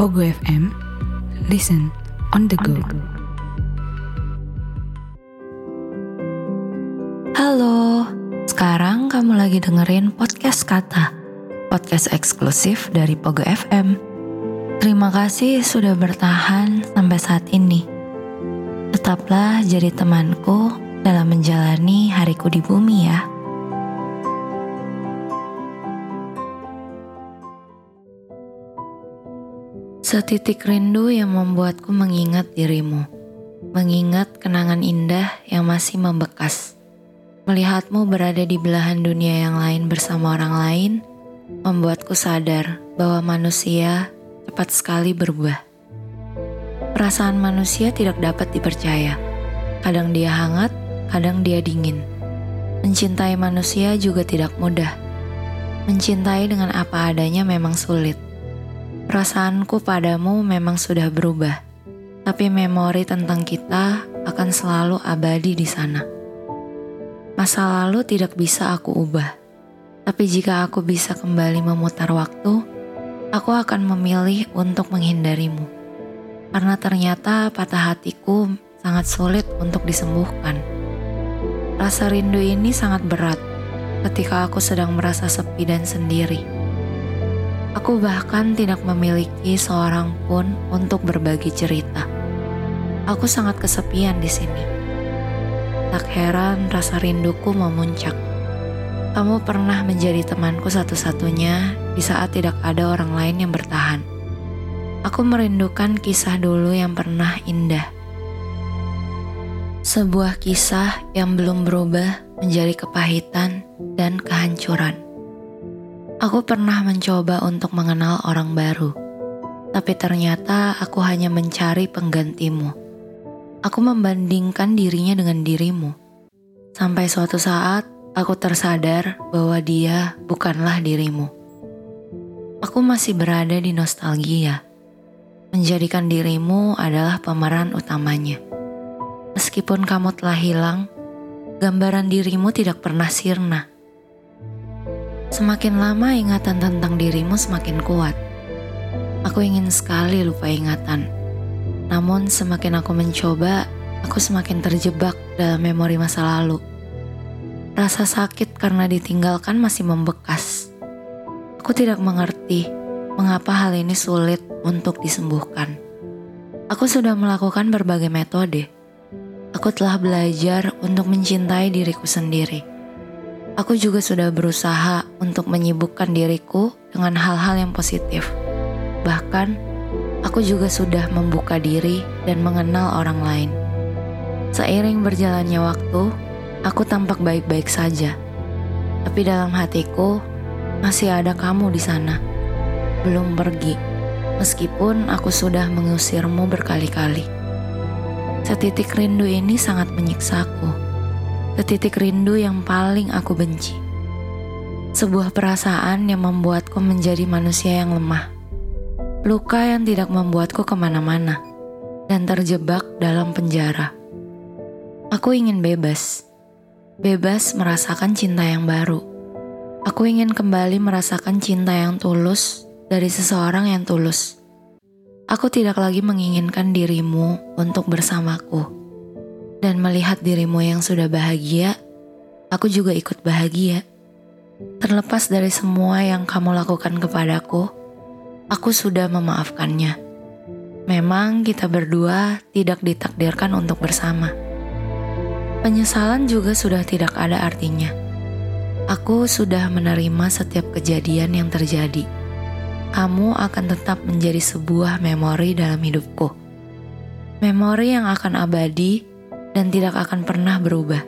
Pogo FM, listen on the go. Halo, sekarang kamu lagi dengerin podcast Kata, podcast eksklusif dari Pogo FM. Terima kasih sudah bertahan sampai saat ini. Tetaplah jadi temanku dalam menjalani hariku di bumi ya. Setitik rindu yang membuatku mengingat dirimu, mengingat kenangan indah yang masih membekas. Melihatmu berada di belahan dunia yang lain bersama orang lain, membuatku sadar bahwa manusia cepat sekali berubah. Perasaan manusia tidak dapat dipercaya. Kadang dia hangat, kadang dia dingin. Mencintai manusia juga tidak mudah. Mencintai dengan apa adanya memang sulit. Perasaanku padamu memang sudah berubah, tapi memori tentang kita akan selalu abadi di sana. Masa lalu tidak bisa aku ubah, tapi jika aku bisa kembali memutar waktu, aku akan memilih untuk menghindarimu. Karena ternyata patah hatiku sangat sulit untuk disembuhkan. Rasa rindu ini sangat berat ketika aku sedang merasa sepi dan sendiri. Aku bahkan tidak memiliki seorang pun untuk berbagi cerita. Aku sangat kesepian di sini. Tak heran rasa rinduku memuncak. Kamu pernah menjadi temanku satu-satunya di saat tidak ada orang lain yang bertahan. Aku merindukan kisah dulu yang pernah indah. Sebuah kisah yang belum berubah menjadi kepahitan dan kehancuran. Aku pernah mencoba untuk mengenal orang baru, tapi ternyata aku hanya mencari penggantimu. Aku membandingkan dirinya dengan dirimu. Sampai suatu saat, aku tersadar bahwa dia bukanlah dirimu. Aku masih berada di nostalgia, menjadikan dirimu adalah pemeran utamanya. Meskipun kamu telah hilang, gambaran dirimu tidak pernah sirna Semakin lama ingatan tentang dirimu semakin kuat. Aku ingin sekali lupa ingatan. Namun semakin aku mencoba, aku semakin terjebak dalam memori masa lalu. Rasa sakit karena ditinggalkan masih membekas. Aku tidak mengerti mengapa hal ini sulit untuk disembuhkan. Aku sudah melakukan berbagai metode. Aku telah belajar untuk mencintai diriku sendiri Aku juga sudah berusaha untuk menyibukkan diriku dengan hal-hal yang positif. Bahkan, aku juga sudah membuka diri dan mengenal orang lain. Seiring berjalannya waktu, aku tampak baik-baik saja. Tapi dalam hatiku, masih ada kamu di sana. Belum pergi, meskipun aku sudah mengusirmu berkali-kali. Setitik rindu ini sangat menyiksaku ke titik rindu yang paling aku benci. Sebuah perasaan yang membuatku menjadi manusia yang lemah. Luka yang tidak membuatku ke mana-mana dan terjebak dalam penjara. Aku ingin bebas. Bebas merasakan cinta yang baru. Aku ingin kembali merasakan cinta yang tulus dari seseorang yang tulus. Aku tidak lagi menginginkan dirimu untuk bersamaku dan melihat dirimu yang sudah bahagia, aku juga ikut bahagia. Terlepas dari semua yang kamu lakukan kepadaku, aku sudah memaafkannya. Memang kita berdua tidak ditakdirkan untuk bersama. Penyesalan juga sudah tidak ada artinya. Aku sudah menerima setiap kejadian yang terjadi. Kamu akan tetap menjadi sebuah memori dalam hidupku. Memori yang akan abadi dan tidak akan pernah berubah,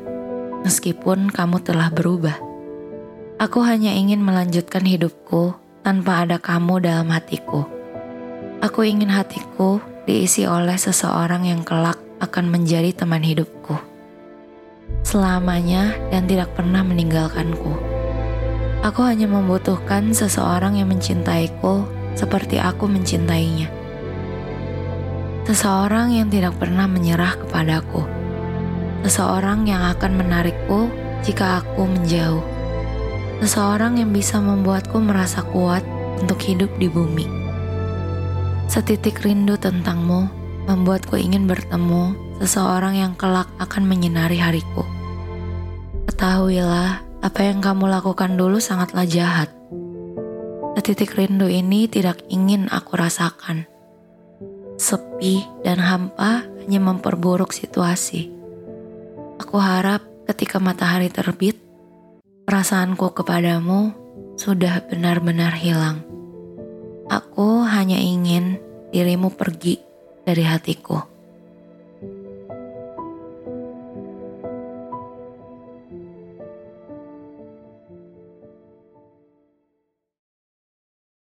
meskipun kamu telah berubah. Aku hanya ingin melanjutkan hidupku tanpa ada kamu dalam hatiku. Aku ingin hatiku diisi oleh seseorang yang kelak akan menjadi teman hidupku. Selamanya dan tidak pernah meninggalkanku. Aku hanya membutuhkan seseorang yang mencintaiku seperti aku mencintainya. Seseorang yang tidak pernah menyerah kepadaku seseorang yang akan menarikku jika aku menjauh, seseorang yang bisa membuatku merasa kuat untuk hidup di bumi. Setitik rindu tentangmu membuatku ingin bertemu seseorang yang kelak akan menyinari hariku. Ketahuilah, apa yang kamu lakukan dulu sangatlah jahat. Setitik rindu ini tidak ingin aku rasakan. Sepi dan hampa hanya memperburuk situasi. Aku harap ketika matahari terbit, perasaanku kepadamu sudah benar-benar hilang. Aku hanya ingin dirimu pergi dari hatiku.